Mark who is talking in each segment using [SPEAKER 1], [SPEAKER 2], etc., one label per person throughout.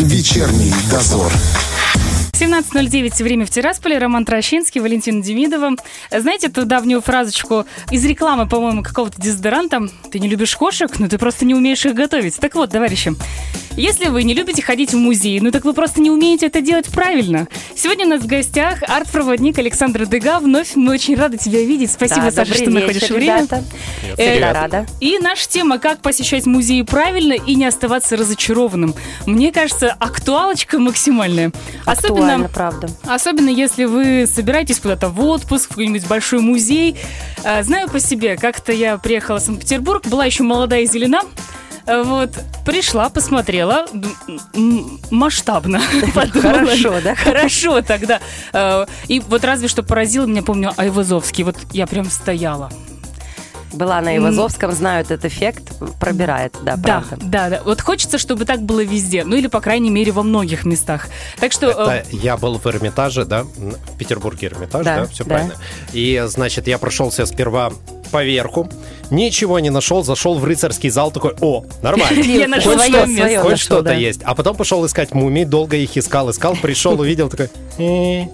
[SPEAKER 1] Вечерний дозор.
[SPEAKER 2] 17.09, время в Тирасполе, Роман Трощинский, Валентина Демидова. Знаете эту давнюю фразочку из рекламы, по-моему, какого-то дезодоранта? Ты не любишь кошек, но ты просто не умеешь их готовить. Так вот, товарищи, если вы не любите ходить в музей, ну так вы просто не умеете это делать правильно. Сегодня у нас в гостях арт-проводник Александр Дега. Вновь мы очень рады тебя видеть. Спасибо,
[SPEAKER 3] Да,
[SPEAKER 2] Саша, что находишь
[SPEAKER 3] вечер,
[SPEAKER 2] время.
[SPEAKER 3] ребята.
[SPEAKER 2] Э,
[SPEAKER 3] рада.
[SPEAKER 2] И наша тема «Как посещать музеи правильно и не оставаться разочарованным». Мне кажется, актуалочка максимальная.
[SPEAKER 3] Актуально, правда.
[SPEAKER 2] Особенно если вы собираетесь куда-то в отпуск, в какой-нибудь большой музей. А, Знаю по себе, как-то я приехала в Санкт-Петербург, была еще молодая и зелена. Вот, пришла, посмотрела, масштабно.
[SPEAKER 3] Хорошо, да?
[SPEAKER 2] Хорошо тогда. А, И вот разве что поразило меня, помню, Айвазовский. Вот я прям стояла.
[SPEAKER 3] Была на Ивазовском, знаю этот эффект, пробирает, да,
[SPEAKER 2] Да,
[SPEAKER 3] правда.
[SPEAKER 2] да, да. Вот хочется, чтобы так было везде. Ну или, по крайней мере, во многих местах. Так что... э,
[SPEAKER 4] Это я был в Эрмитаже, да, в Петербурге Эрмитаж,
[SPEAKER 3] Да,
[SPEAKER 4] да, все
[SPEAKER 3] да.
[SPEAKER 4] правильно. И, значит, я прошелся сперва по верху, ничего не нашел, зашел в рыцарский зал, такой, о, нормально.
[SPEAKER 2] Я нашел
[SPEAKER 4] Хоть
[SPEAKER 2] свое
[SPEAKER 4] что-
[SPEAKER 2] место.
[SPEAKER 4] Хоть
[SPEAKER 3] нашел,
[SPEAKER 4] что-то есть. А потом пошел искать мумий, долго их искал, искал, пришел, увидел, такой, «Э,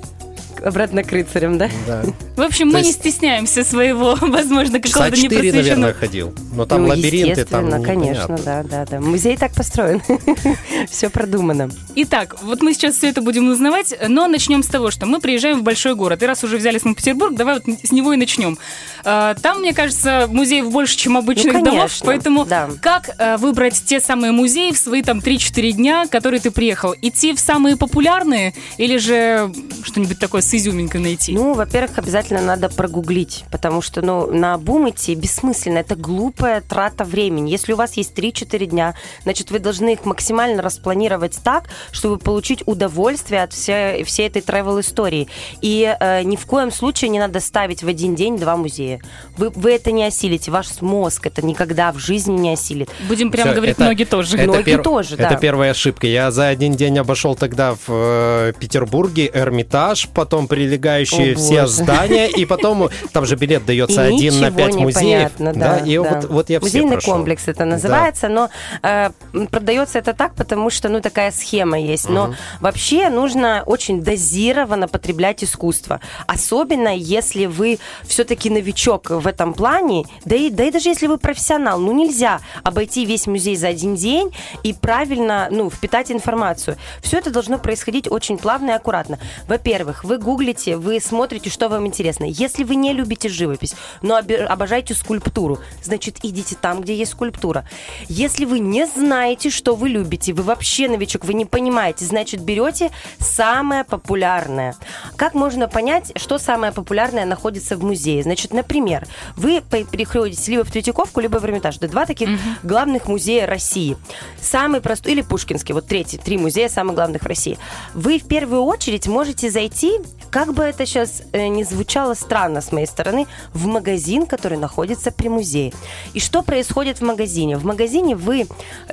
[SPEAKER 3] Обратно к рыцарям, да?
[SPEAKER 4] да.
[SPEAKER 2] В общем,
[SPEAKER 4] То
[SPEAKER 2] мы не стесняемся своего, возможно,
[SPEAKER 4] Часа
[SPEAKER 2] какого-то
[SPEAKER 4] четыре, наверное,
[SPEAKER 2] непросвещенного...
[SPEAKER 4] ходил. Но там
[SPEAKER 3] Ну,
[SPEAKER 4] лабиринты, там
[SPEAKER 3] естественно, конечно,
[SPEAKER 4] непонятно.
[SPEAKER 3] да, да, да. Музей так построен. Все продумано.
[SPEAKER 2] Итак, вот мы сейчас все это будем узнавать, но начнем с того, что мы приезжаем в большой город. И раз уже взяли Санкт-Петербург, давай вот с него и начнем. А, Там, мне кажется, музеев больше, чем обычных
[SPEAKER 3] Ну,
[SPEAKER 2] домов,
[SPEAKER 3] конечно,
[SPEAKER 2] поэтому
[SPEAKER 3] да.
[SPEAKER 2] как э, выбрать те самые музеи в свои там 3-4 дня, которые ты приехал? Идти в самые популярные или же что-нибудь такое с изюминкой найти?
[SPEAKER 3] Ну, во-первых, обязательно надо прогуглить, потому что, ну, на бум идти бессмысленно. Это глупая трата времени. Если у вас есть 3-4 дня, значит, вы должны их максимально распланировать так, чтобы получить удовольствие от всей, всей этой travel-истории. И э, ни в коем случае не надо ставить в один день два музея. Вы, вы это не осилите. Ваш мозг это никогда в жизни не осилит.
[SPEAKER 2] Будем прямо
[SPEAKER 4] Всё,
[SPEAKER 2] говорить,
[SPEAKER 4] это-
[SPEAKER 2] ноги тоже.
[SPEAKER 4] Это,
[SPEAKER 3] Ноги тоже, да.
[SPEAKER 4] это первая ошибка. Я за один день обошел тогда в э, Петербурге Эрмитаж, потом прилегающие
[SPEAKER 3] О,
[SPEAKER 4] все
[SPEAKER 3] боже.
[SPEAKER 4] здания, и потом там же билет дается
[SPEAKER 3] И
[SPEAKER 4] один на пять музеев.
[SPEAKER 3] понятно, да,
[SPEAKER 4] и
[SPEAKER 3] да.
[SPEAKER 4] Вот, вот я все
[SPEAKER 3] Музейный
[SPEAKER 4] прошел.
[SPEAKER 3] комплекс это называется, но э, продается это так, потому что ну такая схема есть. Но вообще нужно очень дозированно потреблять искусство, особенно если вы все-таки новичок в этом плане, да и да и даже если вы профессионал, ну нельзя обойти весь музей за один день и правильно ну впитать информацию. Все это должно происходить очень плавно и аккуратно. Во-первых, вы гуглите, вы смотрите, что вам интересно. Если вы не любите живопись, но обожаете скульптуру, значит, идите там, где есть скульптура. Если вы не знаете, что вы любите, вы вообще новичок, вы не понимаете, значит, берете самое популярное. Как можно понять, что самое популярное находится в музее? Значит, например, вы приходите либо в Третьяковку, либо в Эрмитаж. Это два таких главных музея России. Самый простой, или Пушкинский, вот третий, три музея самых главных в России. Вы в первую очередь можете зайти, как бы это сейчас э, не звучало странно с моей стороны, в магазин, который находится при музее. И что происходит в магазине? В магазине вы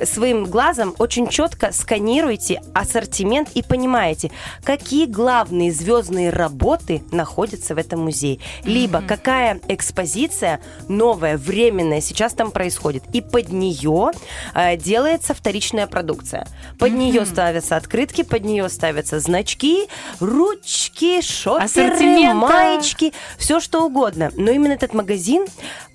[SPEAKER 3] своим глазом очень четко сканируете ассортимент и понимаете, какие главные звездные работы находятся в этом музее. Либо какая экспозиция новая, временная сейчас там происходит. И под нее э, делается вторичная продукция. Под нее ставятся открытки, под нее ставятся значки, ручки, шоперы, маечки, все что угодно. Но именно этот магазин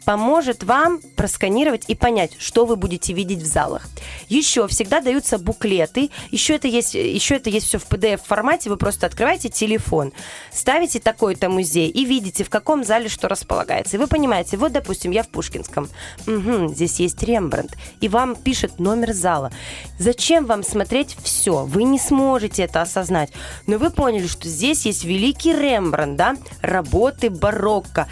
[SPEAKER 3] поможет вам просканировать и понять, что вы будете видеть в залах. Еще всегда даются буклеты. Еще это есть, еще это есть все в PDF формате. Вы просто открываете телефон, ставите такой-то музей и видите, в каком зале что располагается. И вы понимаете, вот, допустим, я в Пушкинском. Мгм, здесь есть Рембрандт. И вам пишет номер зала. Зачем вам смотреть все? Вы не сможете это осознать. Но вы поняли, что здесь есть великий Рембрандт, да? Работы барокко.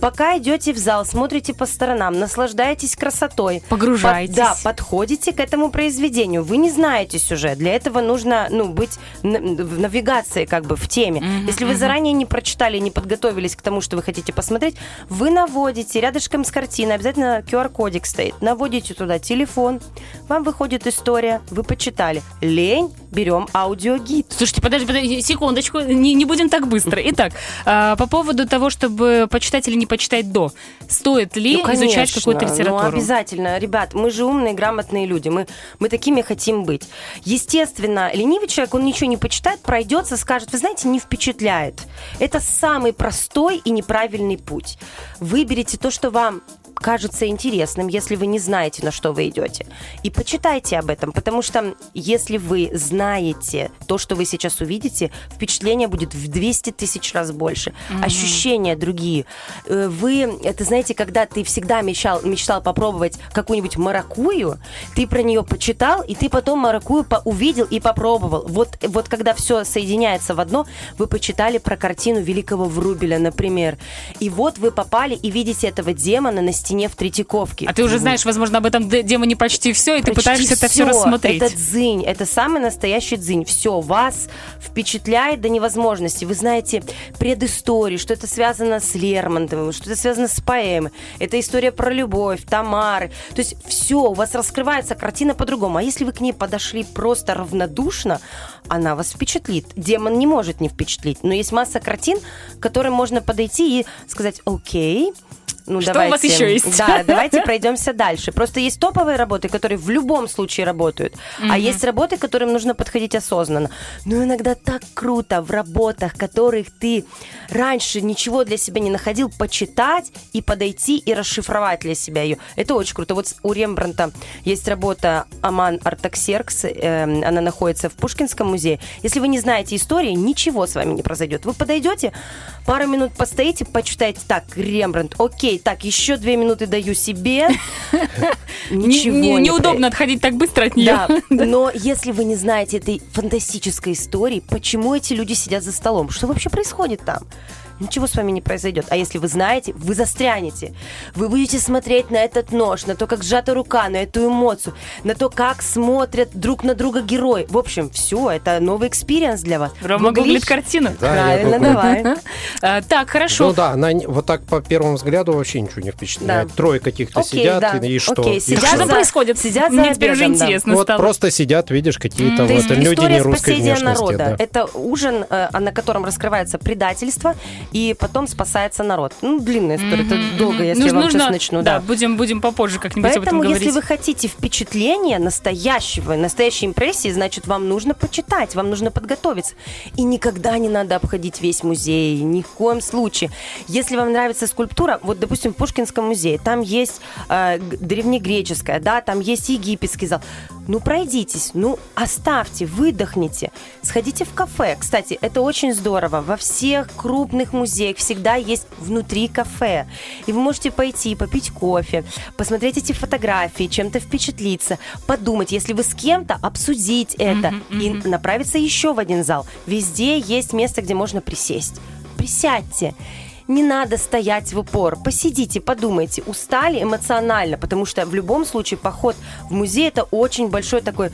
[SPEAKER 3] Пока идете в зал, смотрите по сторонам, наслаждаетесь красотой.
[SPEAKER 2] Погружаетесь.
[SPEAKER 3] Под- да, подходите к этому произведению. Вы не знаете сюжет. Для этого нужно ну, быть в навигации, как бы в теме. Если вы заранее не прочитали, не подготовились к тому, что вы хотите посмотреть, вы наводите рядышком с картиной, обязательно QR-кодик стоит. Наводите туда телефон, вам выходит история, вы почитали. Лень, берем аудиогид.
[SPEAKER 2] Слушайте, подожди, подожди, секундочку, не, не будем так быстро. Итак, а, по поводу того, чтобы почитать или не почитать до? Стоит ли
[SPEAKER 3] Ну,
[SPEAKER 2] изучать
[SPEAKER 3] конечно.
[SPEAKER 2] какую-то
[SPEAKER 3] Ну,
[SPEAKER 2] литературу?
[SPEAKER 3] обязательно. Ребят, мы же умные, грамотные люди. Мы, мы такими хотим быть. Естественно, ленивый человек, он ничего не почитает, пройдется, скажет, вы знаете, не впечатляет. Это самый простой и неправильный путь. Выберите то, что вам кажется интересным, если вы не знаете, на что вы идете. И почитайте об этом, потому что если вы знаете то, что вы сейчас увидите, впечатление будет в 200 тысяч раз больше. Ощущения другие. Э, Вы, это знаете, когда ты всегда мечтал, мечтал попробовать какую-нибудь маракую, ты про нее почитал, и ты потом маракую по- увидел и попробовал. Вот, вот когда все соединяется в одно, вы почитали про картину Великого Врубеля, например. И вот вы попали и видите этого демона на стене в Третьяковке.
[SPEAKER 2] А ты уже знаешь, возможно, об этом демоне почти все, и ты
[SPEAKER 3] Почти
[SPEAKER 2] пытаешься это все рассмотреть.
[SPEAKER 3] Это дзынь, это самый настоящий дзынь. Все, вас впечатляет до невозможности. Вы знаете предысторию, что это связано с Лермонтовым, что это связано с поэмой. Это история про любовь, Тамары. То есть все, у вас раскрывается картина по-другому. А если вы к ней подошли просто равнодушно, она вас впечатлит. Демон не может не впечатлить. Но есть масса картин, к которым можно подойти и сказать, окей, ну,
[SPEAKER 2] Что у
[SPEAKER 3] давайте,
[SPEAKER 2] вас еще есть?
[SPEAKER 3] Да, давайте пройдемся дальше. Просто есть топовые работы, которые в любом случае работают, а есть работы, к которым нужно подходить осознанно. Но иногда так круто в работах, которых ты раньше ничего для себя не находил, почитать и подойти и расшифровать для себя ее. Это очень круто. Вот у Рембранта есть работа Аман Артаксеркс, эм, она находится в Пушкинском музее. Если вы не знаете истории, ничего с вами не произойдет. Вы подойдете, пару минут постоите, почитаете, так, Рембрандт, окей, так, еще две минуты даю себе. Ничего
[SPEAKER 2] не-
[SPEAKER 3] не
[SPEAKER 2] неудобно отходить так быстро от нее.
[SPEAKER 3] да, но если вы не знаете этой фантастической истории, почему эти люди сидят за столом, что вообще происходит там? Ничего с вами не произойдет. А если вы знаете, вы застрянете. Вы будете смотреть на этот нож, на то, как сжата рука, на эту эмоцию, на то, как смотрят друг на друга герои. В общем, все, это новый experience для вас.
[SPEAKER 2] Рома
[SPEAKER 3] Гуглишь?
[SPEAKER 2] гуглит картину.
[SPEAKER 4] Да,
[SPEAKER 3] Правильно, давай.
[SPEAKER 2] А, Так, хорошо.
[SPEAKER 4] Ну да, она не- вот так по первому взгляду вообще ничего не впечатляет. Трое каких-то сидят, и, что?
[SPEAKER 2] Что происходит?
[SPEAKER 3] сидят за
[SPEAKER 2] Мне теперь уже интересно
[SPEAKER 4] Вот
[SPEAKER 2] стало.
[SPEAKER 4] просто сидят, видишь, какие-то
[SPEAKER 3] То
[SPEAKER 4] вот люди
[SPEAKER 3] история
[SPEAKER 4] не русской
[SPEAKER 3] народа.
[SPEAKER 4] да.
[SPEAKER 3] Это ужин, э, на котором раскрывается предательство, и потом спасается народ. Ну, длинная история, это долго, если
[SPEAKER 2] Нужно-
[SPEAKER 3] я вам
[SPEAKER 2] нужно-
[SPEAKER 3] сейчас начну.
[SPEAKER 2] Да,
[SPEAKER 3] Да.
[SPEAKER 2] будем, будем попозже как-нибудь об этом
[SPEAKER 3] Поэтому,
[SPEAKER 2] говорить.
[SPEAKER 3] если вы хотите впечатления настоящего, настоящей импрессии, значит, вам нужно почитать, вам нужно подготовиться. И никогда не надо обходить весь музей, ни в коем случае. Если вам нравится скульптура, вот, допустим, в Пушкинском музее, там есть э, древнегреческая, да, там есть египетский зал. Ну, пройдитесь, ну, оставьте, выдохните, сходите в кафе. Кстати, это очень здорово. Во всех крупных музеях всегда есть внутри кафе. И вы можете пойти, попить кофе, посмотреть эти фотографии, чем-то впечатлиться, подумать, если вы с кем-то, обсудить это и направиться еще в один зал. Везде есть место, где можно присесть. Присядьте. Не надо стоять в упор. Посидите, подумайте. Устали эмоционально, потому что в любом случае поход в музей это очень большой такой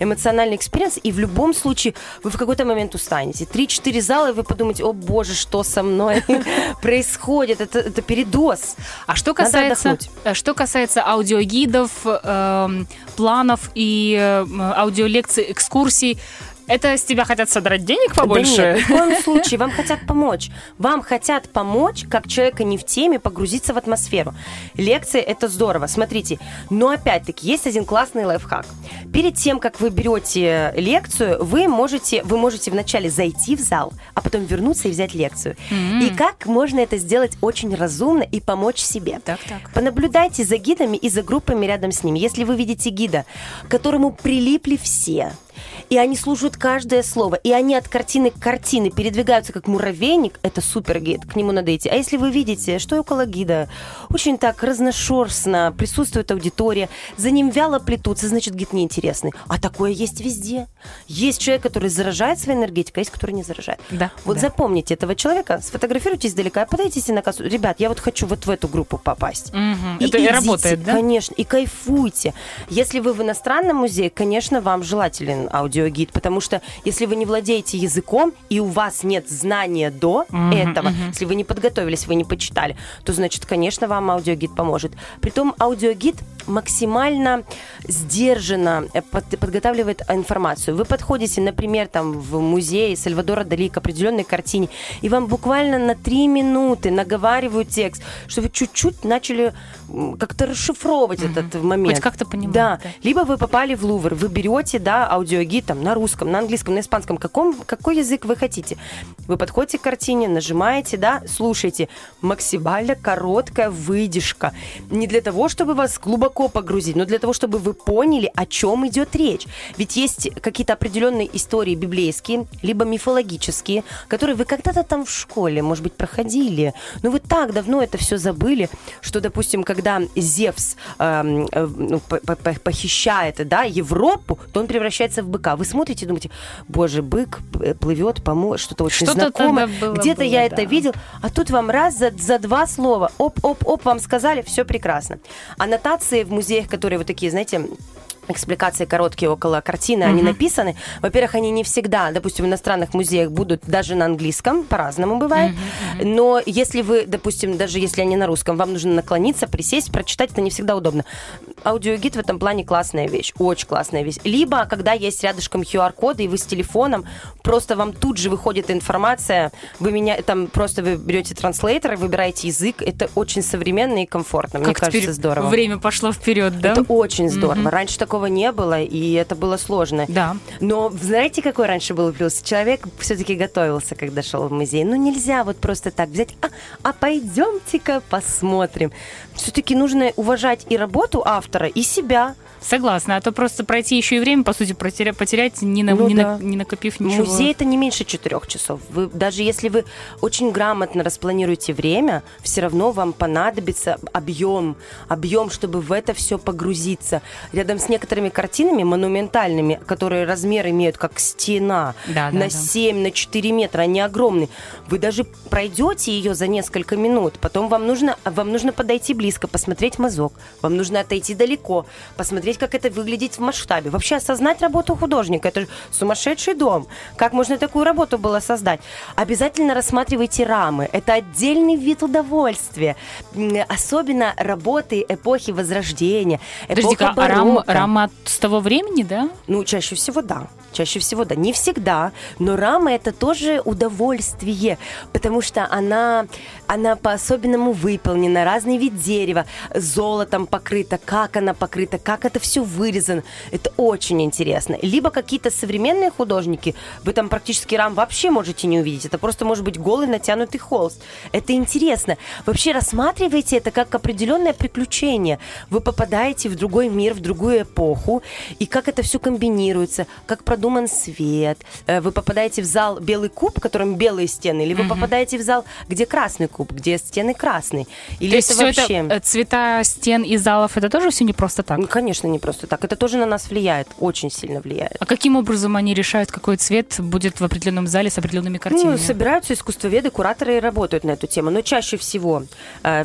[SPEAKER 3] эмоциональный experience, и в любом случае вы в какой-то момент устанете. Три-четыре зала, и вы подумаете, о боже, что со мной происходит? Это, это передоз.
[SPEAKER 2] А что касается, э, что касается аудиогидов, эм, планов и э, аудиолекций, экскурсий, это с тебя хотят содрать денег побольше?
[SPEAKER 3] Да нет, ни в коем случае. Вам хотят помочь. Вам хотят помочь, как человека не в теме, погрузиться в атмосферу. Лекции – это здорово. Смотрите, но опять-таки есть один классный лайфхак. Перед тем, как вы берете лекцию, вы можете, вы можете вначале зайти в зал, а потом вернуться и взять лекцию. И как можно это сделать очень разумно и помочь себе?
[SPEAKER 2] Так, так.
[SPEAKER 3] Понаблюдайте за гидами и за группами рядом с ними. Если вы видите гида, к которому прилипли все, и они слушают каждое слово, и они от картины к картине передвигаются как муравейник, это супер гид, к нему надо идти. А если вы видите, что около гида очень так разношерстно присутствует аудитория, за ним вяло плетутся, значит, гид неинтересный. А такое есть везде. Есть человек, который заражает своей энергетикой, а есть, который не заражает.
[SPEAKER 2] Да,
[SPEAKER 3] Вот
[SPEAKER 2] да.
[SPEAKER 3] запомните этого человека, сфотографируйте издалека, подойдите на кассу. Ребят, я вот хочу вот в эту группу попасть.
[SPEAKER 2] Мгм.
[SPEAKER 3] И
[SPEAKER 2] Это и
[SPEAKER 3] идите,
[SPEAKER 2] работает, да?
[SPEAKER 3] Конечно, и кайфуйте. Если вы в иностранном музее, конечно, вам желателен аудиогид, аудиогид, потому что если вы не владеете языком и у вас нет знания до этого, если вы не подготовились, вы не почитали, то значит, конечно, вам аудиогид поможет. Притом аудиогид максимально сдержанно э, под- подготавливает информацию. Вы подходите, например, там в музей Сальвадора Дали к определенной картине, и вам буквально на три минуты наговаривают текст, что вы чуть-чуть начали как-то расшифровывать этот момент.
[SPEAKER 2] Хоть как-то понимать,
[SPEAKER 3] Да.
[SPEAKER 2] да.
[SPEAKER 3] Либо вы попали в Лувр, вы берете, да, аудиогид там на русском, на английском, на испанском, каком, какой язык вы хотите. Вы подходите к картине, нажимаете, да, слушаете. Максимально короткая выдержка. Не для того, чтобы вас глубоко погрузить, но для того, чтобы вы поняли, о чем идет речь. Ведь есть какие-то определенные истории библейские, либо мифологические, которые вы когда-то там в школе, может быть, проходили. Но вы так давно это все забыли, что, допустим, когда Зевс эм, э, ну, по- по- по- похищает да, Европу, то он превращается в быка. Вы смотрите и думаете, боже, бык плывет, помо... что-то очень
[SPEAKER 2] Что-то
[SPEAKER 3] знакомое. Где-то
[SPEAKER 2] было,
[SPEAKER 3] я
[SPEAKER 2] да.
[SPEAKER 3] это видел. А тут вам раз за, за два слова, оп-оп-оп, вам сказали, все прекрасно. Аннотации в музеях, которые вот такие, знаете, экспликации короткие около картины, они написаны. Во-первых, они не всегда, допустим, в иностранных музеях будут даже на английском, по-разному бывает. Но если вы, допустим, даже если они на русском, вам нужно наклониться, присесть, прочитать, это не всегда удобно. Аудиогид в этом плане классная вещь, очень классная вещь. Либо, когда есть рядышком QR-коды, и вы с телефоном, просто вам тут же выходит информация, вы меня, там просто вы берете транслейтер, выбираете язык, это очень современно и комфортно, мне
[SPEAKER 2] Как
[SPEAKER 3] кажется,
[SPEAKER 2] теперь
[SPEAKER 3] здорово.
[SPEAKER 2] время пошло вперед, да?
[SPEAKER 3] Это очень здорово. Раньше такого не было, и это было сложно.
[SPEAKER 2] Да.
[SPEAKER 3] Но знаете, какой раньше был плюс? Человек все-таки готовился, когда шел в музей. Ну, нельзя вот просто так взять, а, а пойдемте-ка посмотрим. Все-таки нужно уважать и работу автора, и себя.
[SPEAKER 2] Согласна, а то просто пройти еще и время, по сути, потеря- потерять, не, на-
[SPEAKER 3] Ну
[SPEAKER 2] не,
[SPEAKER 3] да.
[SPEAKER 2] на- не накопив ничего.
[SPEAKER 3] Музей это не меньше четырех часов. Вы, даже если вы очень грамотно распланируете время, все равно вам понадобится объем, объем, чтобы в это все погрузиться. Рядом с некоторыми картинами монументальными, которые размер имеют как стена,
[SPEAKER 2] Да, да,
[SPEAKER 3] на
[SPEAKER 2] да.
[SPEAKER 3] 7, на 4 метра, они огромные. Вы даже пройдете ее за несколько минут, потом вам нужно, вам нужно подойти близко, посмотреть мазок, вам нужно отойти далеко, посмотреть, как это выглядит в масштабе. Вообще осознать работу художника, это сумасшедший дом. Как можно такую работу было создать? Обязательно рассматривайте рамы, это отдельный вид удовольствия. Особенно работы эпохи Возрождения,
[SPEAKER 2] Подожди-ка, а рам- рама с того времени, да?
[SPEAKER 3] Ну, чаще всего да. Чаще всего да. Не всегда, но рама это тоже удовольствие, потому что она, она по-особенному выполнена, разный вид дерева, золотом покрыта, как она покрыта, как это все вырезано. Это очень интересно. Либо какие-то современные художники, вы там практически рам вообще можете не увидеть. Это просто может быть голый натянутый холст. Это интересно. Вообще рассматривайте это как определенное приключение. Вы попадаете в другой мир, в другую эпоху, и как это все комбинируется, как продуман свет. Э, Вы попадаете в зал белый куб, в котором белые стены, или вы попадаете в зал, где красный куб, где стены красные. Или
[SPEAKER 2] То есть
[SPEAKER 3] это вообще...
[SPEAKER 2] это, э, цвета стен и залов, это тоже все не просто так?
[SPEAKER 3] Ну, Конечно, не просто так. Это тоже на нас влияет, очень сильно влияет.
[SPEAKER 2] А каким образом они решают, какой цвет будет в определенном зале с определенными картинами?
[SPEAKER 3] Ну, собираются искусствоведы, кураторы и работают на эту тему. Но чаще всего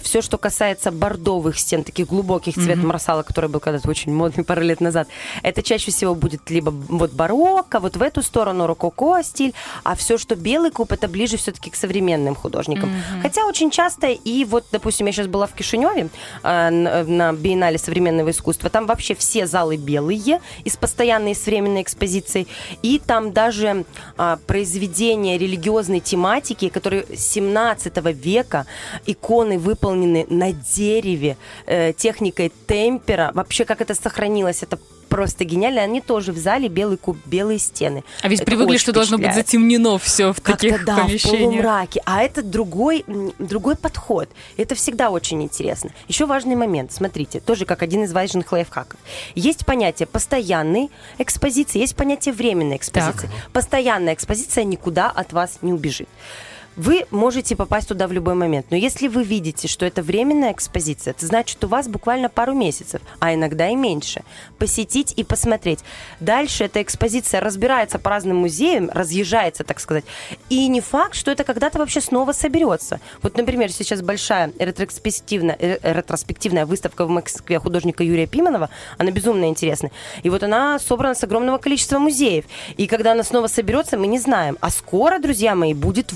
[SPEAKER 3] все, что касается бордовых стен, таких глубоких цвет марсала, который был когда-то очень модный пару лет назад, это чаще всего будет либо вот барокко, вот в эту сторону рококо стиль, а все, что белый куб, это ближе все-таки к современным художникам. Хотя очень часто и вот, допустим, я сейчас была в Кишиневе э, на на биеннале современного искусства, там вообще все залы белые, из постоянной и с временной экспозицией, и там даже а, произведения религиозной тематики, которые 17 века, иконы выполнены на дереве, э, техникой темпера, вообще как это сохранилось, это просто гениально. Они тоже в зале белый куб, белые стены.
[SPEAKER 2] А ведь
[SPEAKER 3] Это
[SPEAKER 2] привыкли, что должно быть затемнено все в таких
[SPEAKER 3] да, в
[SPEAKER 2] помещениях.
[SPEAKER 3] полумраке. А это другой, другой подход. Это всегда очень интересно. Еще важный момент. Смотрите, тоже как один из важных лайфхаков. Есть понятие постоянной экспозиции, есть понятие временной экспозиции. Постоянная экспозиция никуда от вас не убежит. Вы можете попасть туда в любой момент. Но если вы видите, что это временная экспозиция, это значит, у вас буквально пару месяцев, а иногда и меньше, посетить и посмотреть. Дальше эта экспозиция разбирается по разным музеям, разъезжается, так сказать. И не факт, что это когда-то вообще снова соберется. Вот, например, сейчас большая ретроспективная, э, ретроспективная выставка в Москве художника Юрия Пименова. Она безумно интересная. И вот она собрана с огромного количества музеев. И когда она снова соберется, мы не знаем. А скоро, друзья мои, будет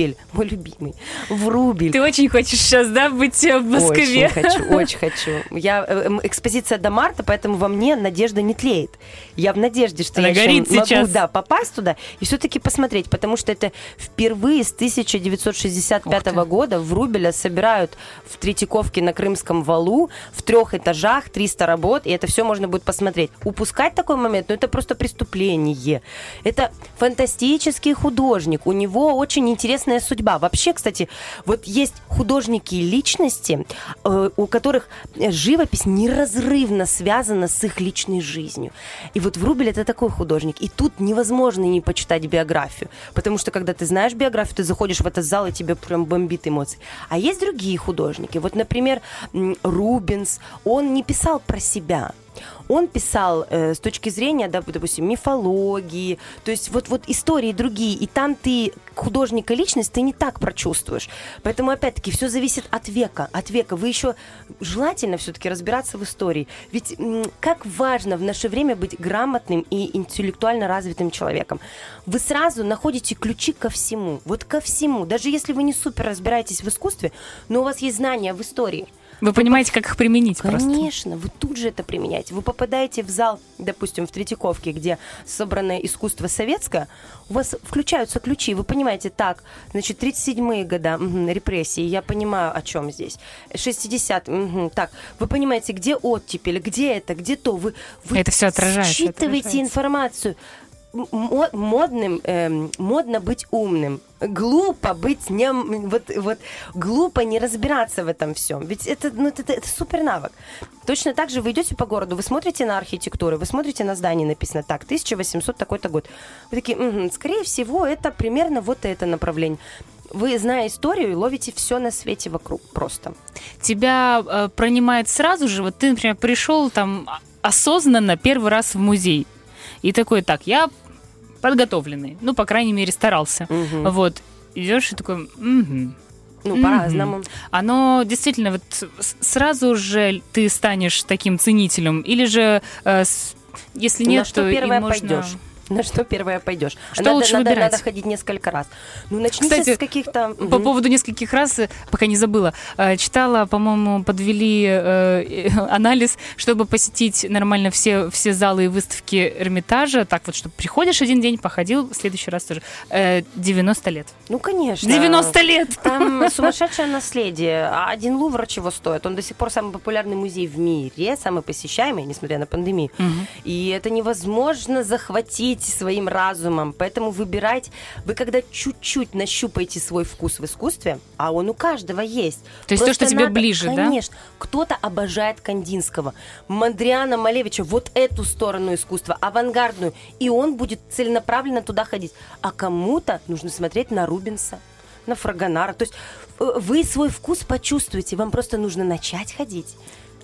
[SPEAKER 3] Врубель, мой любимый. Врубель.
[SPEAKER 2] Ты очень хочешь сейчас, да, быть в Москве?
[SPEAKER 3] Очень хочу, очень хочу. Я, э, экспозиция до марта, поэтому во мне надежда не тлеет. Я в надежде, что
[SPEAKER 2] Она
[SPEAKER 3] я
[SPEAKER 2] горит
[SPEAKER 3] еще
[SPEAKER 2] сейчас.
[SPEAKER 3] могу да, попасть туда и все-таки посмотреть, потому что это впервые с 1965
[SPEAKER 2] Ух ты.
[SPEAKER 3] года в Рубеля собирают в Третьяковке на Крымском валу в трех этажах 300 работ, и это все можно будет посмотреть. Упускать такой момент, ну это просто преступление. Это фантастический художник, у него очень интересная судьба. Вообще, кстати, вот есть художники и личности, э, у которых э, живопись неразрывно связана с их личной жизнью. И вот Врубель это такой художник. И тут невозможно не почитать биографию. Потому что когда ты знаешь биографию, ты заходишь в этот зал, и тебе прям бомбит эмоции. А есть другие художники. Вот, например, м, Рубенс, он не писал про себя. Он писал э, с точки зрения, да, допустим, мифологии, то есть вот, вот истории другие, и там ты художника личность ты не так прочувствуешь. Поэтому, опять-таки, все зависит от века, от века. Вы еще желательно все-таки разбираться в истории. Ведь как важно в наше время быть грамотным и интеллектуально развитым человеком. Вы сразу находите ключи ко всему, вот ко всему. Даже если вы не супер разбираетесь в искусстве, но у вас есть знания в истории.
[SPEAKER 2] Вы понимаете, как их применить просто?
[SPEAKER 3] Конечно, вы тут же это применяете. Вы попадаете в зал, допустим, в Третьяковке, где собранное искусство советское, у вас включаются ключи, вы понимаете, так, значит, 37-е года, мгм, репрессии, я понимаю, о чем здесь. 60 мгм, так, вы понимаете, где оттепель, где это, где то, вы, вы
[SPEAKER 2] Это всё отражается,
[SPEAKER 3] считываете
[SPEAKER 2] отражается.
[SPEAKER 3] информацию. Модным, эм, модно быть умным. Глупо быть не, вот, вот глупо не разбираться в этом всем. Ведь это, ну, это, это супер навык. Точно так же вы идете по городу, вы смотрите на архитектуру, вы смотрите на здание, написано так, 1800 такой-то год. Вы такие, «Мгм, скорее всего, это примерно вот это направление. Вы, зная историю, ловите все на свете вокруг просто.
[SPEAKER 2] Тебя э, пронимает сразу же, вот ты, например, пришел там осознанно первый раз в музей, и такой, так, я подготовленный, ну, по крайней мере, старался.
[SPEAKER 3] Мгм.
[SPEAKER 2] Вот, идешь и такой, «Мгм».
[SPEAKER 3] Ну,
[SPEAKER 2] Мгм.
[SPEAKER 3] по-разному.
[SPEAKER 2] Оно действительно, вот сразу же ты станешь таким ценителем, или же, э, с- если нет,
[SPEAKER 3] на что
[SPEAKER 2] то
[SPEAKER 3] первое
[SPEAKER 2] можно...
[SPEAKER 3] пойдешь? На что первое пойдешь?
[SPEAKER 2] Что
[SPEAKER 3] надо,
[SPEAKER 2] лучше
[SPEAKER 3] надо,
[SPEAKER 2] выбирать?
[SPEAKER 3] надо ходить несколько раз. Ну, начните
[SPEAKER 2] Кстати,
[SPEAKER 3] с каких-то...
[SPEAKER 2] По поводу нескольких раз, э, пока не забыла, э, читала, по-моему, подвели э, анализ, чтобы посетить нормально все, все залы и выставки Эрмитажа. Так вот, чтобы приходишь один день, походил, в следующий раз тоже. Э, 90 лет.
[SPEAKER 3] Ну, конечно.
[SPEAKER 2] 90 лет!
[SPEAKER 3] Там сумасшедшее наследие. А один Лувр чего стоит? Он до сих пор самый популярный музей в мире, самый посещаемый, несмотря на пандемию.
[SPEAKER 2] Мгм.
[SPEAKER 3] И это невозможно захватить своим разумом. Поэтому выбирать... Вы когда чуть-чуть нащупаете свой вкус в искусстве, а он у каждого есть.
[SPEAKER 2] То есть то, что тебе ближе, да?
[SPEAKER 3] Конечно. Кто-то обожает Кандинского, Мандриана Малевича, вот эту сторону искусства, авангардную. И он будет целенаправленно туда ходить. А кому-то нужно смотреть на Рубенса, на Фрагонара. То есть э, вы свой вкус почувствуете, вам просто нужно начать ходить.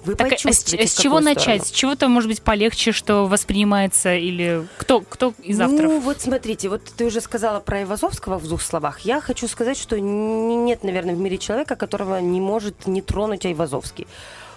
[SPEAKER 3] Вы
[SPEAKER 2] Так, а с,
[SPEAKER 3] почувствуете,
[SPEAKER 2] с чего начать?
[SPEAKER 3] сторону.
[SPEAKER 2] С чего-то, может быть, полегче, что воспринимается? Или кто, кто из авторов?
[SPEAKER 3] Ну, вот смотрите, вот ты уже сказала про Ивазовского в двух словах. Я хочу сказать, что нет, наверное, в мире человека, которого не может не тронуть Айвазовский.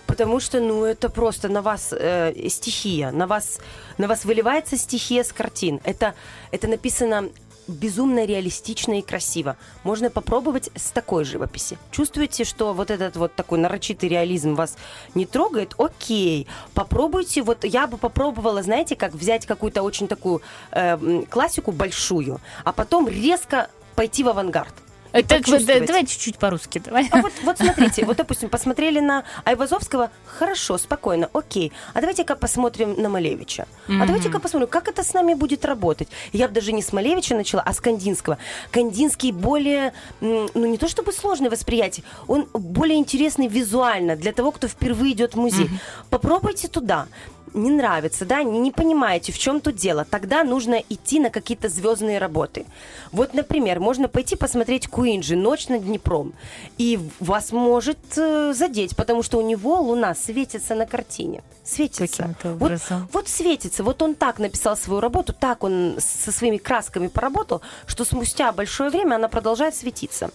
[SPEAKER 3] Потому что, ну, это просто на вас э, стихия, на вас, на вас выливается стихия с картин. Это, это написано безумно реалистично и красиво. Можно попробовать с такой живописи. Чувствуете, что вот этот вот такой нарочитый реализм вас не трогает? Окей. Попробуйте. Вот я бы попробовала, знаете, как взять какую-то очень такую э, классику большую, а потом резко пойти в авангард.
[SPEAKER 2] Так, вот, давай чуть-чуть по-русски. Давай.
[SPEAKER 3] А вот, вот смотрите, вот, допустим, посмотрели на Айвазовского, хорошо, спокойно, окей. А давайте-ка посмотрим на Малевича. А давайте-ка посмотрим, как это с нами будет работать. Я бы даже не с Малевича начала, а с Кандинского. Кандинский более, ну не то чтобы сложное восприятие, он более интересный визуально для того, кто впервые идет в музей. Попробуйте туда. Не нравится, да, не, не понимаете, в чем тут дело, тогда нужно идти на какие-то звездные работы. Вот, например, можно пойти посмотреть Куинджи «Ночь над Днепром», и вас может э, задеть, потому что у него луна светится на картине. Светится. Вот, вот светится. Вот он так написал свою работу, так он со своими красками поработал, что спустя большое время она продолжает светиться.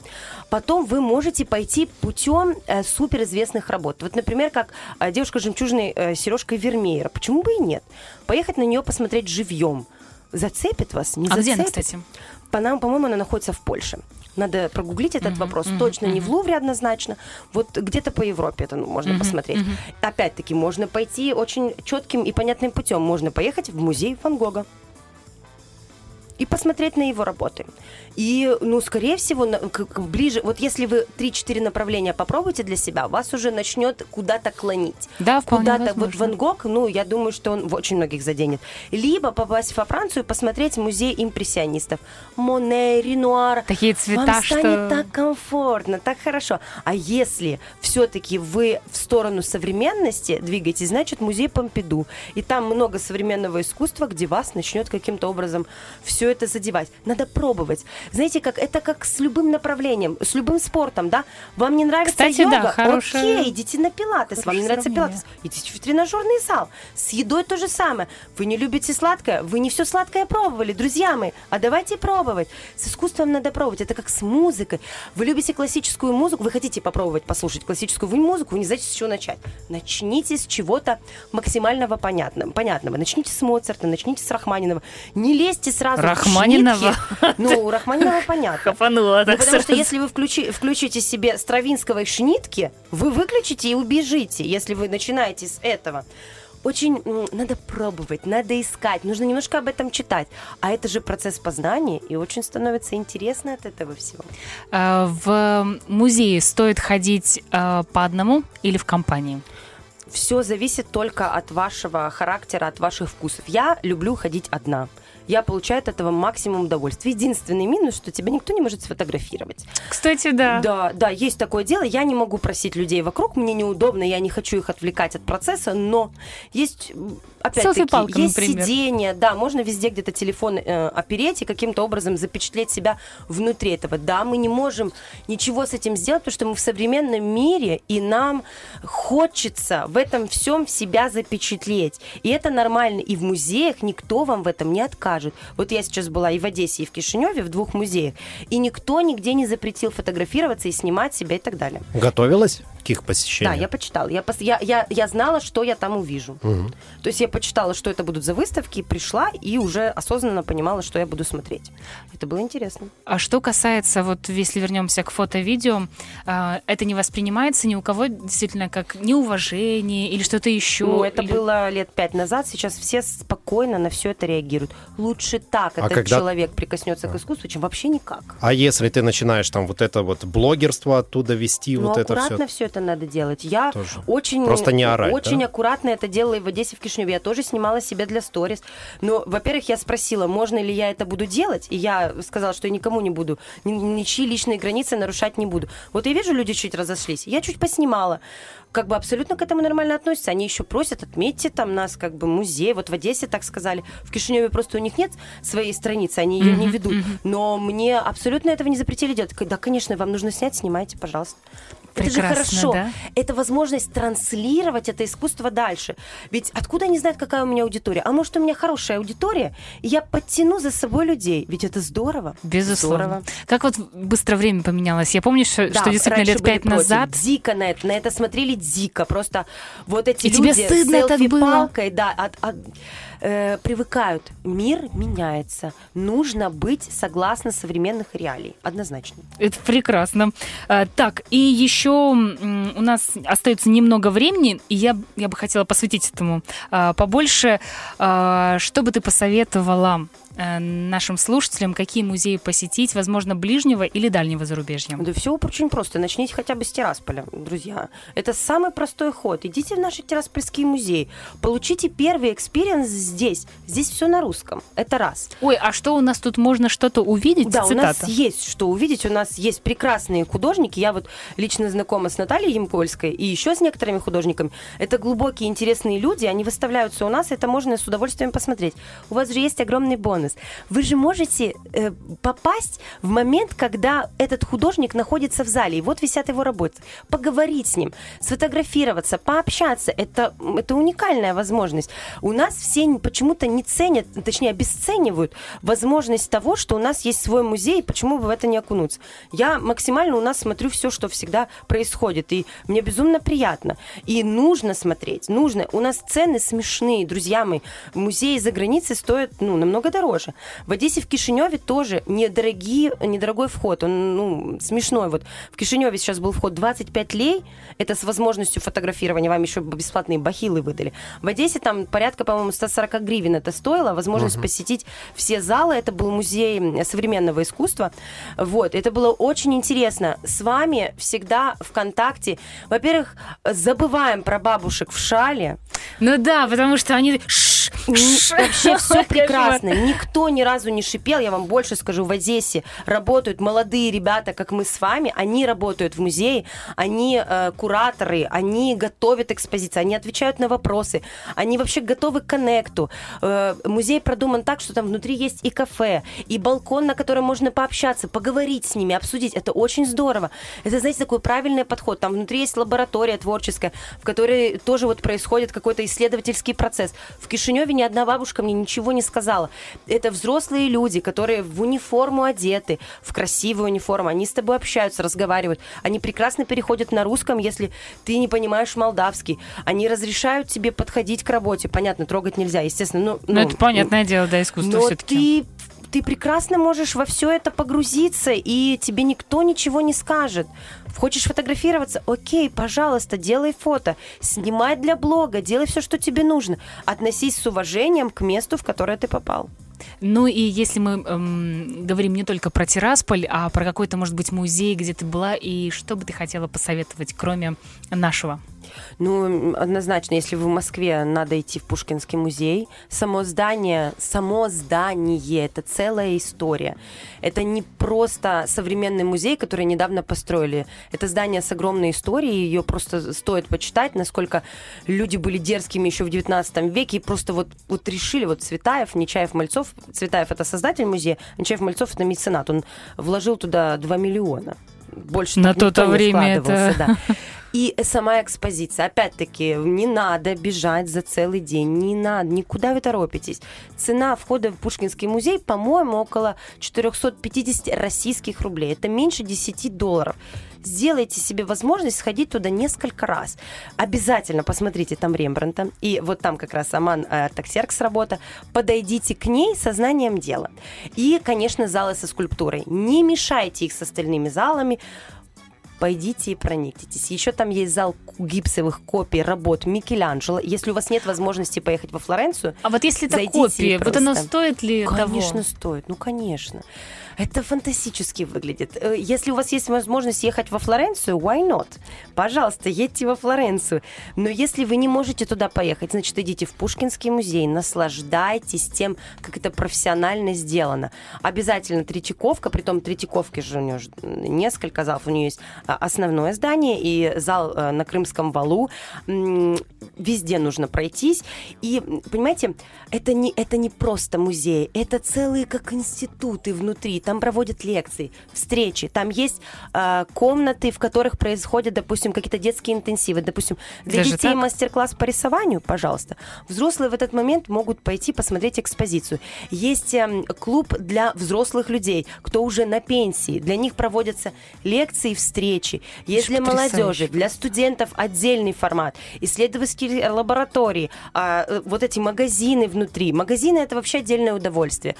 [SPEAKER 3] Потом вы можете пойти путем э, суперизвестных работ. Вот, например, как э, девушка жемчужной э, сережкой Вермеера. Почему бы и нет? Поехать на нее посмотреть живьем. Зацепит вас? Не
[SPEAKER 2] А где она,
[SPEAKER 3] зацепит?
[SPEAKER 2] кстати?
[SPEAKER 3] По нам, по-моему, она находится в Польше. Надо прогуглить этот вопрос. Точно не в Лувре однозначно. Вот где-то по Европе это ну, можно посмотреть. Опять-таки, можно пойти очень четким и понятным путем. Можно поехать в музей Ван Гога и посмотреть на его работы. И, ну, скорее всего, на- к- к- ближе, вот если вы 3-4 направления попробуете для себя, вас уже начнет куда-то клонить.
[SPEAKER 2] Да, вполне
[SPEAKER 3] Куда-то, вот. Ван Гог, ну, я думаю, что он очень многих заденет. Либо попасть во Францию и посмотреть музей импрессионистов. Моне, Ренуар.
[SPEAKER 2] Такие цвета,
[SPEAKER 3] Вам станет
[SPEAKER 2] что-
[SPEAKER 3] так комфортно, так хорошо. А если все-таки вы в сторону современности двигаетесь, значит, музей Помпиду. И там много современного искусства, где вас начнет каким-то образом все это задевать. Надо пробовать. Знаете, как это как с любым направлением, с любым спортом, да? Вам не нравится
[SPEAKER 2] Кстати,
[SPEAKER 3] йога?
[SPEAKER 2] да, хорошая-
[SPEAKER 3] Окей, идите на пилатес. Вам не
[SPEAKER 2] Хорошее
[SPEAKER 3] нравится
[SPEAKER 2] сравнение.
[SPEAKER 3] пилатес? Идите в тренажерный зал. С едой то же самое. Вы не любите сладкое? Вы не все сладкое пробовали, друзья мои. А давайте пробовать. С искусством надо пробовать. Это как с музыкой. Вы любите классическую музыку, вы хотите попробовать послушать классическую музыку, вы не знаете, с чего начать. Начните с чего-то максимального понятного. понятного. Начните с Моцарта, начните с Рахманинова. Не лезьте сразу
[SPEAKER 2] Рахманинова?
[SPEAKER 3] Ну, у Рахманинова понятно.
[SPEAKER 2] Хапанула
[SPEAKER 3] Ну,
[SPEAKER 2] так
[SPEAKER 3] потому что если вы включи- включите себе Стравинского и Шнитки, вы выключите и убежите, если вы начинаете с этого. Очень надо пробовать, надо искать, нужно немножко об этом читать. А это же процесс познания, и очень становится интересно от этого всего.
[SPEAKER 2] А, В музее стоит ходить а, по одному или в компании?
[SPEAKER 3] Все зависит только от вашего характера, от ваших вкусов. Я люблю ходить одна. Я получаю от этого максимум удовольствия. Единственный минус, что тебя никто не может сфотографировать.
[SPEAKER 2] Кстати, да.
[SPEAKER 3] Да, да, есть такое дело. Я не могу просить людей вокруг, мне неудобно, я не хочу их отвлекать от процесса, но есть, опять-таки, есть
[SPEAKER 2] например.
[SPEAKER 3] сиденье, да, можно везде где-то телефон э, опереть и каким-то образом запечатлеть себя внутри этого. Да, мы не можем ничего с этим сделать, потому что мы в современном мире, и нам хочется в этом всем себя запечатлеть. И это нормально. И в музеях никто вам в этом не откажет. Вот я сейчас была и в Одессе, и в Кишиневе, в двух музеях, и никто нигде не запретил фотографироваться и снимать себя и так далее.
[SPEAKER 4] Готовилась к их посещению?
[SPEAKER 3] Да, я почитала. Я, пос- я, я, я знала, что я там увижу. То есть я почитала, что это будут за выставки, пришла и уже осознанно понимала, что я буду смотреть. Это было интересно.
[SPEAKER 2] А что касается, вот если вернемся к фото-видео, а, это не воспринимается ни у кого действительно как неуважение или что-то еще?
[SPEAKER 3] Ну, это
[SPEAKER 2] или-
[SPEAKER 3] было лет пять назад. Сейчас все спокойно на все это реагируют. Лучше так
[SPEAKER 4] А
[SPEAKER 3] этот
[SPEAKER 4] когда-
[SPEAKER 3] человек прикоснется к искусству, чем вообще никак.
[SPEAKER 4] А если ты начинаешь там вот это вот блогерство оттуда вести,
[SPEAKER 3] Ну,
[SPEAKER 4] вот это
[SPEAKER 3] аккуратно
[SPEAKER 4] все?
[SPEAKER 3] Это надо делать. Я
[SPEAKER 4] Тоже.
[SPEAKER 3] очень,
[SPEAKER 4] Просто не орать,
[SPEAKER 3] очень
[SPEAKER 4] да?
[SPEAKER 3] аккуратно это делала и в Одессе, в Кишиневе. Я тоже снимала себе для сторис. Но, во-первых, я спросила, можно ли я это буду делать, и я сказала, что я никому не буду, ни- ничьи личные границы нарушать не буду. Вот я вижу, люди чуть разошлись, я чуть поснимала. Как бы абсолютно к этому нормально относятся. Они еще просят, отметьте там нас, как бы музей. Вот в Одессе так сказали. В Кишиневе просто у них нет своей страницы, они ее не ведут. Но мне абсолютно этого не запретили делать. Да, конечно, вам нужно снять, снимайте, пожалуйста. Это же
[SPEAKER 2] Прекрасно,
[SPEAKER 3] хорошо.
[SPEAKER 2] да?
[SPEAKER 3] Это возможность транслировать это искусство дальше. Ведь откуда они знают, какая у меня аудитория? А может, у меня хорошая аудитория, и я подтяну за собой людей. Ведь это здорово.
[SPEAKER 2] Безусловно.
[SPEAKER 3] Здорово.
[SPEAKER 2] Как вот быстро время поменялось. Я помню, что,
[SPEAKER 3] Да,
[SPEAKER 2] что действительно лет пять назад
[SPEAKER 3] Дико на это, на это смотрели дико. Просто вот эти
[SPEAKER 2] И
[SPEAKER 3] люди
[SPEAKER 2] тебе стыдно
[SPEAKER 3] с селфи-палкой, да, от- от- э, привыкают. Мир меняется. Нужно быть согласно современных реалий. Однозначно.
[SPEAKER 2] Это прекрасно. А, Так, и еще у нас остается немного времени, и я, я бы хотела посвятить этому а, побольше. А, Что бы ты посоветовала нашим слушателям, какие музеи посетить, возможно, ближнего или дальнего зарубежья?
[SPEAKER 3] Да все очень просто. Начните хотя бы с Тирасполя, друзья. Это самый простой ход. Идите в наши Тираспольские музеи. Получите первый experience здесь. Здесь все на русском. Это раз.
[SPEAKER 2] Ой, а что у нас тут можно что-то увидеть?
[SPEAKER 3] Да,
[SPEAKER 2] Цитата.
[SPEAKER 3] у нас есть что увидеть. У нас есть прекрасные художники. Я вот лично знакома с Натальей Ямкольской и еще с некоторыми художниками. Это глубокие, интересные люди. Они выставляются у нас, это можно с удовольствием посмотреть. У вас же есть огромный бонус. Вы же можете э, попасть в момент, когда этот художник находится в зале, и вот висят его работы. Поговорить с ним, сфотографироваться, пообщаться. Это, это уникальная возможность. У нас все почему-то не ценят, точнее, обесценивают возможность того, что у нас есть свой музей, почему бы в это не окунуться. Я максимально у нас смотрю все, что всегда происходит, и мне безумно приятно. И нужно смотреть, нужно. У нас цены смешные, друзья мои. Музеи за границей стоят ну, намного дороже. В Одессе, в Кишиневе тоже недорогие, недорогой вход. Он ну, смешной. Вот в Кишиневе сейчас был вход 25 лей. Это с возможностью фотографирования. Вам еще бесплатные бахилы выдали. В Одессе там порядка, по-моему, 140 гривен это стоило. Возможность uh-huh. посетить все залы. Это был музей современного искусства. Вот. Это было очень интересно. С вами всегда ВКонтакте. Во-первых, забываем про бабушек в шале.
[SPEAKER 2] Ну да, потому что они...
[SPEAKER 3] Вообще все прекрасно. Никто ни разу не шипел. Я вам больше скажу, в Одессе работают молодые ребята, как мы с вами. Они работают в музее, они э, кураторы, они готовят экспозиции, они отвечают на вопросы, они вообще готовы к коннекту. Э, музей продуман так, что там внутри есть и кафе, и балкон, на котором можно пообщаться, поговорить с ними, обсудить. Это очень здорово. Это, знаете, такой правильный подход. Там внутри есть лаборатория творческая, в которой тоже вот происходит какой-то исследовательский процесс. В Кишиневе ни одна бабушка мне ничего не сказала. Это взрослые люди, которые в униформу одеты, в красивую униформу. Они с тобой общаются, разговаривают. Они прекрасно переходят на русском, если ты не понимаешь молдавский. Они разрешают тебе подходить к работе. Понятно, трогать нельзя, естественно. Но,
[SPEAKER 2] ну, ну это понятное дело, да, искусство
[SPEAKER 3] но
[SPEAKER 2] все-таки.
[SPEAKER 3] ты ты прекрасно можешь во все это погрузиться, и тебе никто ничего не скажет. Хочешь фотографироваться? Окей, пожалуйста, делай фото. Снимай для блога, делай все, что тебе нужно. Относись с уважением к месту, в которое ты попал.
[SPEAKER 2] Ну и если мы эм, говорим не только про Тирасполь, а про какой-то, может быть, музей, где ты была, и что бы ты хотела посоветовать, кроме нашего?
[SPEAKER 3] Ну, однозначно, если вы в Москве, надо идти в Пушкинский музей. Само здание, само здание, это целая история. Это не просто современный музей, который недавно построили. Это здание с огромной историей, ее просто стоит почитать, насколько люди были дерзкими еще в 19 веке и просто вот, вот решили, вот Цветаев, Нечаев, Мальцов, Цветаев это создатель музея, Нечаев, Мальцов это меценат, он вложил туда 2 миллиона больше
[SPEAKER 2] на то-то время это
[SPEAKER 3] да. И сама экспозиция. Опять-таки, не надо бежать за целый день, не надо, никуда вы торопитесь. Цена входа в Пушкинский музей, по-моему, около 450 российских рублей. Это меньше 10 долларов сделайте себе возможность сходить туда несколько раз. Обязательно посмотрите там Рембранта. И вот там как раз Аман э, Таксеркс работа. Подойдите к ней со знанием дела. И, конечно, залы со скульптурой. Не мешайте их с остальными залами пойдите и проникнитесь. Еще там есть зал гипсовых копий работ Микеланджело. Если у вас нет возможности поехать во Флоренцию,
[SPEAKER 2] А вот если это копия, вот она стоит ли
[SPEAKER 3] конечно,
[SPEAKER 2] того?
[SPEAKER 3] Конечно, стоит. Ну, конечно. Это фантастически выглядит. Э, если у вас есть возможность ехать во Флоренцию, why not? Пожалуйста, едьте во Флоренцию. Но если вы не можете туда поехать, значит, идите в Пушкинский музей, наслаждайтесь тем, как это профессионально сделано. Обязательно Третьяковка, притом Третьяковки же у нее несколько залов, у нее есть а, основное здание и зал э, на Крымском валу. Везде нужно пройтись. И, понимаете, это не, это не просто музей, это целые как институты внутри там проводят лекции, встречи, там есть э, комнаты, в которых происходят, допустим, какие-то детские интенсивы, допустим, для
[SPEAKER 2] Даже
[SPEAKER 3] детей
[SPEAKER 2] так?
[SPEAKER 3] мастер-класс по рисованию, пожалуйста. Взрослые в этот момент могут пойти посмотреть экспозицию. Есть э, клуб для взрослых людей, кто уже на пенсии, для них проводятся лекции, встречи, речи. Есть для
[SPEAKER 2] Потрясающе.
[SPEAKER 3] молодежи, для студентов отдельный формат. Исследовательские лаборатории, а, э, вот эти магазины внутри. Магазины это вообще отдельное удовольствие.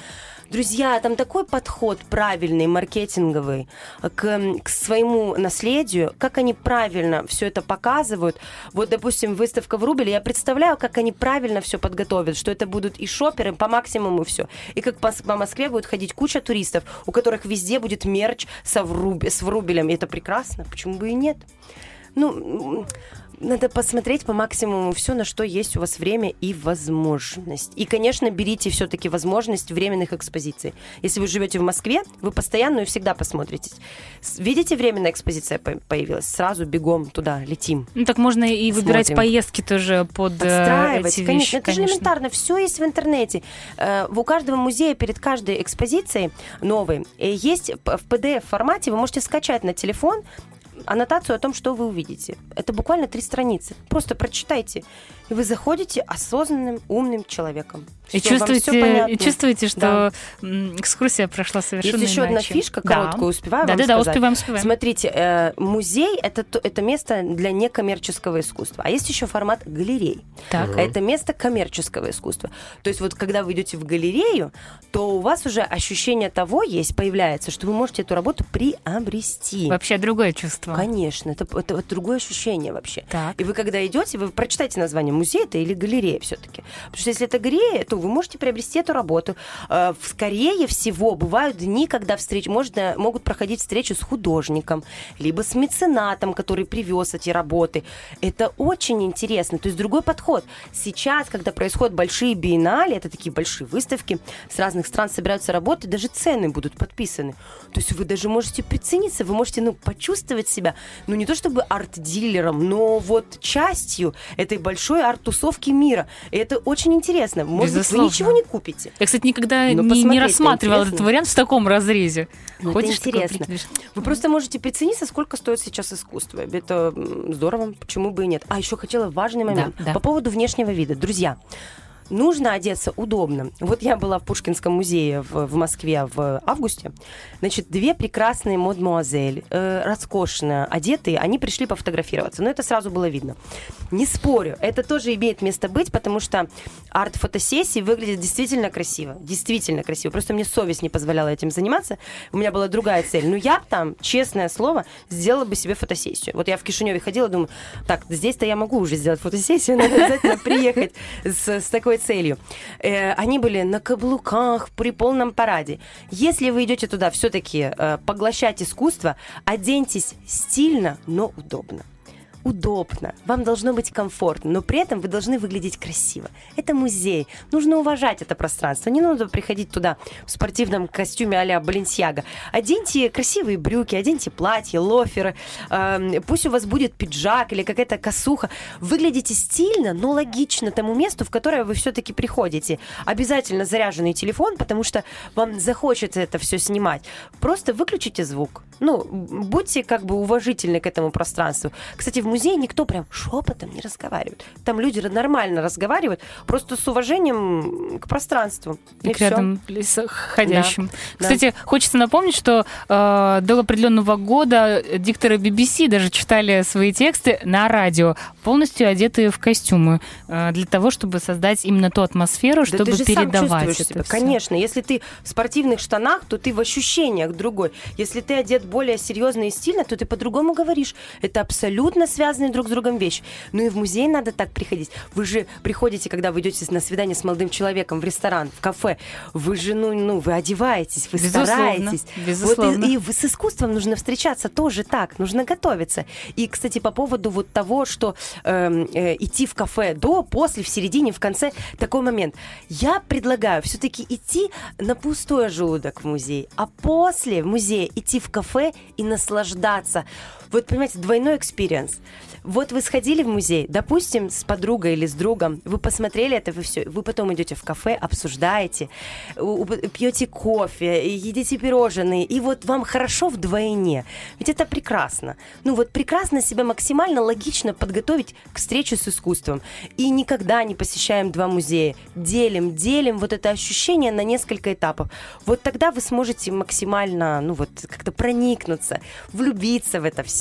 [SPEAKER 3] Друзья, там такой подход правильный, маркетинговый к, к своему наследию, как они правильно все это показывают. Вот, допустим, выставка в Рубле, я представляю, как они правильно все подготовят, что это будут и шоперы по максимуму все. И как по, по Москве будет ходить куча туристов, у которых везде будет мерч со вруб, с врубелем. И это прекрасно, почему бы и нет? Ну, надо посмотреть по максимуму все, на что есть у вас время и возможность. И, конечно, берите все-таки возможность временных экспозиций. Если вы живете в Москве, вы постоянно и всегда посмотрите. Видите, временная экспозиция по- появилась? Сразу бегом туда летим.
[SPEAKER 2] Ну, так можно и выбирать
[SPEAKER 3] Смотрим.
[SPEAKER 2] поездки тоже под э,
[SPEAKER 3] Подстраивать,
[SPEAKER 2] эти
[SPEAKER 3] конечно,
[SPEAKER 2] вещи,
[SPEAKER 3] это же элементарно, все есть в интернете. Э, У каждого музея перед каждой экспозицией новой есть в PDF формате, вы можете скачать на телефон аннотацию о том, что вы увидите. Это буквально три страницы. Просто прочитайте. И вы заходите осознанным, умным человеком.
[SPEAKER 2] И чувствуете, и чувствуете, что
[SPEAKER 3] Да.
[SPEAKER 2] экскурсия прошла совершенно
[SPEAKER 3] Есть еще одна
[SPEAKER 2] иначе.
[SPEAKER 3] фишка,
[SPEAKER 2] Да.
[SPEAKER 3] короткую, успеваю
[SPEAKER 2] Да,
[SPEAKER 3] вам
[SPEAKER 2] да, да,
[SPEAKER 3] сказать?
[SPEAKER 2] успеваем, успеваем.
[SPEAKER 3] Смотрите, э, музей это, то- это место для некоммерческого искусства. А есть еще формат галерей.
[SPEAKER 2] Так.
[SPEAKER 3] А Это место коммерческого искусства. То есть вот когда вы идете в галерею, то у вас уже ощущение того есть, появляется, что вы можете эту работу приобрести.
[SPEAKER 2] Вообще другое чувство.
[SPEAKER 3] Конечно, это, это вот другое ощущение вообще.
[SPEAKER 2] Так.
[SPEAKER 3] И вы когда идете, вы прочитайте название музея это или галерея все-таки. Потому что если это галерея, то вы можете приобрести эту работу. Э, Скорее всего, бывают дни, когда встреч, можно, могут проходить встречи с художником, либо с меценатом, который привез эти работы. Это очень интересно. То есть другой подход. Сейчас, когда происходят большие биеннале, это такие большие выставки, с разных стран собираются работы, даже цены будут подписаны. То есть вы даже можете прицениться, вы можете ну, почувствовать себя, ну не то чтобы арт-дилером, но вот частью этой большой арт-тусовки мира. И это очень интересно. Может
[SPEAKER 2] Безусловно.
[SPEAKER 3] вы ничего не купите.
[SPEAKER 2] Я, кстати, никогда
[SPEAKER 3] Но
[SPEAKER 2] не, не рассматривала этот
[SPEAKER 3] интересно.
[SPEAKER 2] вариант в таком разрезе.
[SPEAKER 3] Ну, это
[SPEAKER 2] Ходишь
[SPEAKER 3] интересно. Вы просто можете прицениться, сколько стоит сейчас искусство. Это здорово, почему бы и нет. А еще хотела важный момент
[SPEAKER 2] Да, да.
[SPEAKER 3] по поводу внешнего вида. Друзья, нужно одеться удобно. Вот я была в Пушкинском музее в, в Москве в августе. Значит, две прекрасные мадмуазель, э, роскошно одетые, они пришли пофотографироваться. Но это сразу было видно. Не спорю, это тоже имеет место быть, потому что арт-фотосессии выглядят действительно красиво. Действительно красиво. Просто мне совесть не позволяла этим заниматься. У меня была другая цель. Но я там, честное слово, сделала бы себе фотосессию. Вот я в Кишиневе ходила, думаю, так, здесь-то я могу уже сделать фотосессию, надо обязательно приехать с, с такой целью. Э, они были на каблуках, при полном параде. Если вы идете туда все-таки поглощать искусство, оденьтесь стильно, но удобно удобно, вам должно быть комфортно, но при этом вы должны выглядеть красиво. Это музей, нужно уважать это пространство, не надо приходить туда в спортивном костюме а-ля Баленсиага. Оденьте красивые брюки, оденьте платье, лоферы, эм, пусть у вас будет пиджак или какая-то косуха. Выглядите стильно, но логично тому месту, в которое вы все-таки приходите. Обязательно заряженный телефон, потому что вам захочется это все снимать. Просто выключите звук. Ну, будьте как бы уважительны к этому пространству. Кстати, в музее никто прям шепотом не разговаривает. Там люди нормально разговаривают, просто с уважением к пространству.
[SPEAKER 2] И к
[SPEAKER 3] всё.
[SPEAKER 2] рядом ходящим.
[SPEAKER 3] да.
[SPEAKER 2] Кстати, хочется напомнить, что э, до определенного года дикторы BBC даже читали свои тексты на радио, полностью одетые в костюмы, э, для того, чтобы создать именно ту атмосферу,
[SPEAKER 3] Да
[SPEAKER 2] чтобы
[SPEAKER 3] ты же сам
[SPEAKER 2] передавать
[SPEAKER 3] чувствуешь
[SPEAKER 2] это
[SPEAKER 3] себя. Конечно, если ты в спортивных штанах, то ты в ощущениях другой. Если ты одет более серьезно и стильно, то ты по-другому говоришь. Это абсолютно связанные друг с другом вещи. Ну и в музей надо так приходить. Вы же приходите, когда вы идете на свидание с молодым человеком в ресторан, в кафе, вы же, ну, ну вы одеваетесь, вы
[SPEAKER 2] Безусловно,
[SPEAKER 3] стараетесь.
[SPEAKER 2] безусловно.
[SPEAKER 3] Вот и, и с искусством нужно встречаться тоже так, нужно готовиться. И, кстати, по поводу вот того, что эм, э, идти в кафе до, после, в середине, в конце, такой момент. Я предлагаю все-таки идти на пустой желудок в музей, а после в музее идти в кафе и наслаждаться. Вот, понимаете, двойной experience. Вот вы сходили в музей, допустим, с подругой или с другом, вы посмотрели это, все, вы потом идете в кафе, обсуждаете, пьете кофе, едите пирожные, и вот вам хорошо вдвойне. Ведь это прекрасно. Ну вот прекрасно себя максимально логично подготовить к встрече с искусством. И никогда не посещаем два музея. Делим, делим вот это ощущение на несколько этапов. Вот тогда вы сможете максимально, ну вот, как-то проникнуться, влюбиться в это все.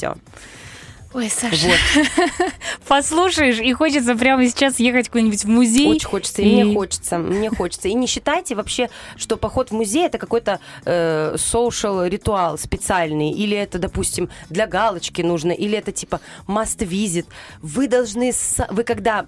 [SPEAKER 2] Ой, Саша, вот. послушаешь, и хочется прямо сейчас ехать куда-нибудь в музей.
[SPEAKER 3] Очень хочется, и, и мне хочется, мне хочется. И не считайте вообще, что поход в музей это какой-то э, social ритуал специальный, или это, допустим, для галочки нужно, или это типа must visit. Вы должны, вы когда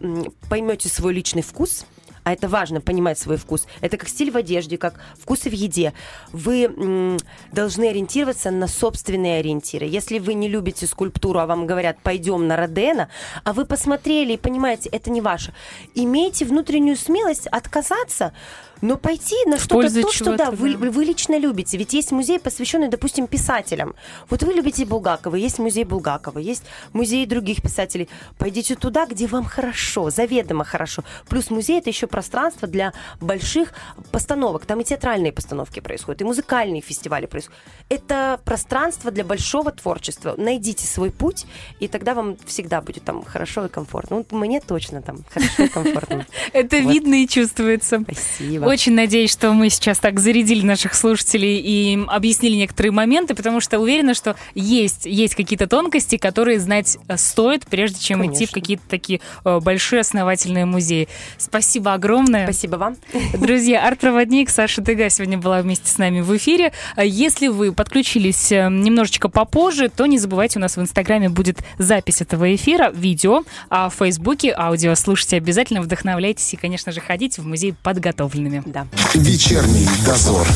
[SPEAKER 3] поймете свой личный вкус, а это важно, понимать свой вкус. Это как стиль в одежде, как вкусы в еде. Вы м, должны ориентироваться на собственные ориентиры. Если вы не любите скульптуру, а вам говорят, пойдем на Родена, а вы посмотрели и понимаете, это не ваше, имейте внутреннюю смелость отказаться но пойти на что-то то, что да, вы, вы лично любите. Ведь есть музей, посвященный, допустим, писателям. Вот вы любите Булгакова, есть музей Булгакова, есть музей других писателей. Пойдите туда, где вам хорошо, заведомо хорошо. Плюс музей это еще пространство для больших постановок. Там и театральные постановки происходят, и музыкальные фестивали происходят. Это пространство для большого творчества. Найдите свой путь, и тогда вам всегда будет там хорошо и комфортно. Ну, мне точно там хорошо и комфортно.
[SPEAKER 2] Это видно и чувствуется.
[SPEAKER 3] Спасибо.
[SPEAKER 2] Очень надеюсь, что мы сейчас так зарядили наших слушателей и объяснили некоторые моменты, потому что уверена, что есть, есть какие-то тонкости, которые знать э, стоит, прежде чем Конечно. идти в какие-то такие э, большие основательные музеи. Спасибо огромное.
[SPEAKER 3] Спасибо вам.
[SPEAKER 2] Друзья, арт-проводник Саша Тыга сегодня была вместе с нами в эфире. Если вы подключились э, немножечко попозже, то не забывайте, у нас в Инстаграме будет запись этого эфира, видео, а в Фейсбуке аудио. Слушайте обязательно, вдохновляйтесь и, конечно же, ходите в музей подготовленными.
[SPEAKER 3] Да.
[SPEAKER 1] Вечерний дозор.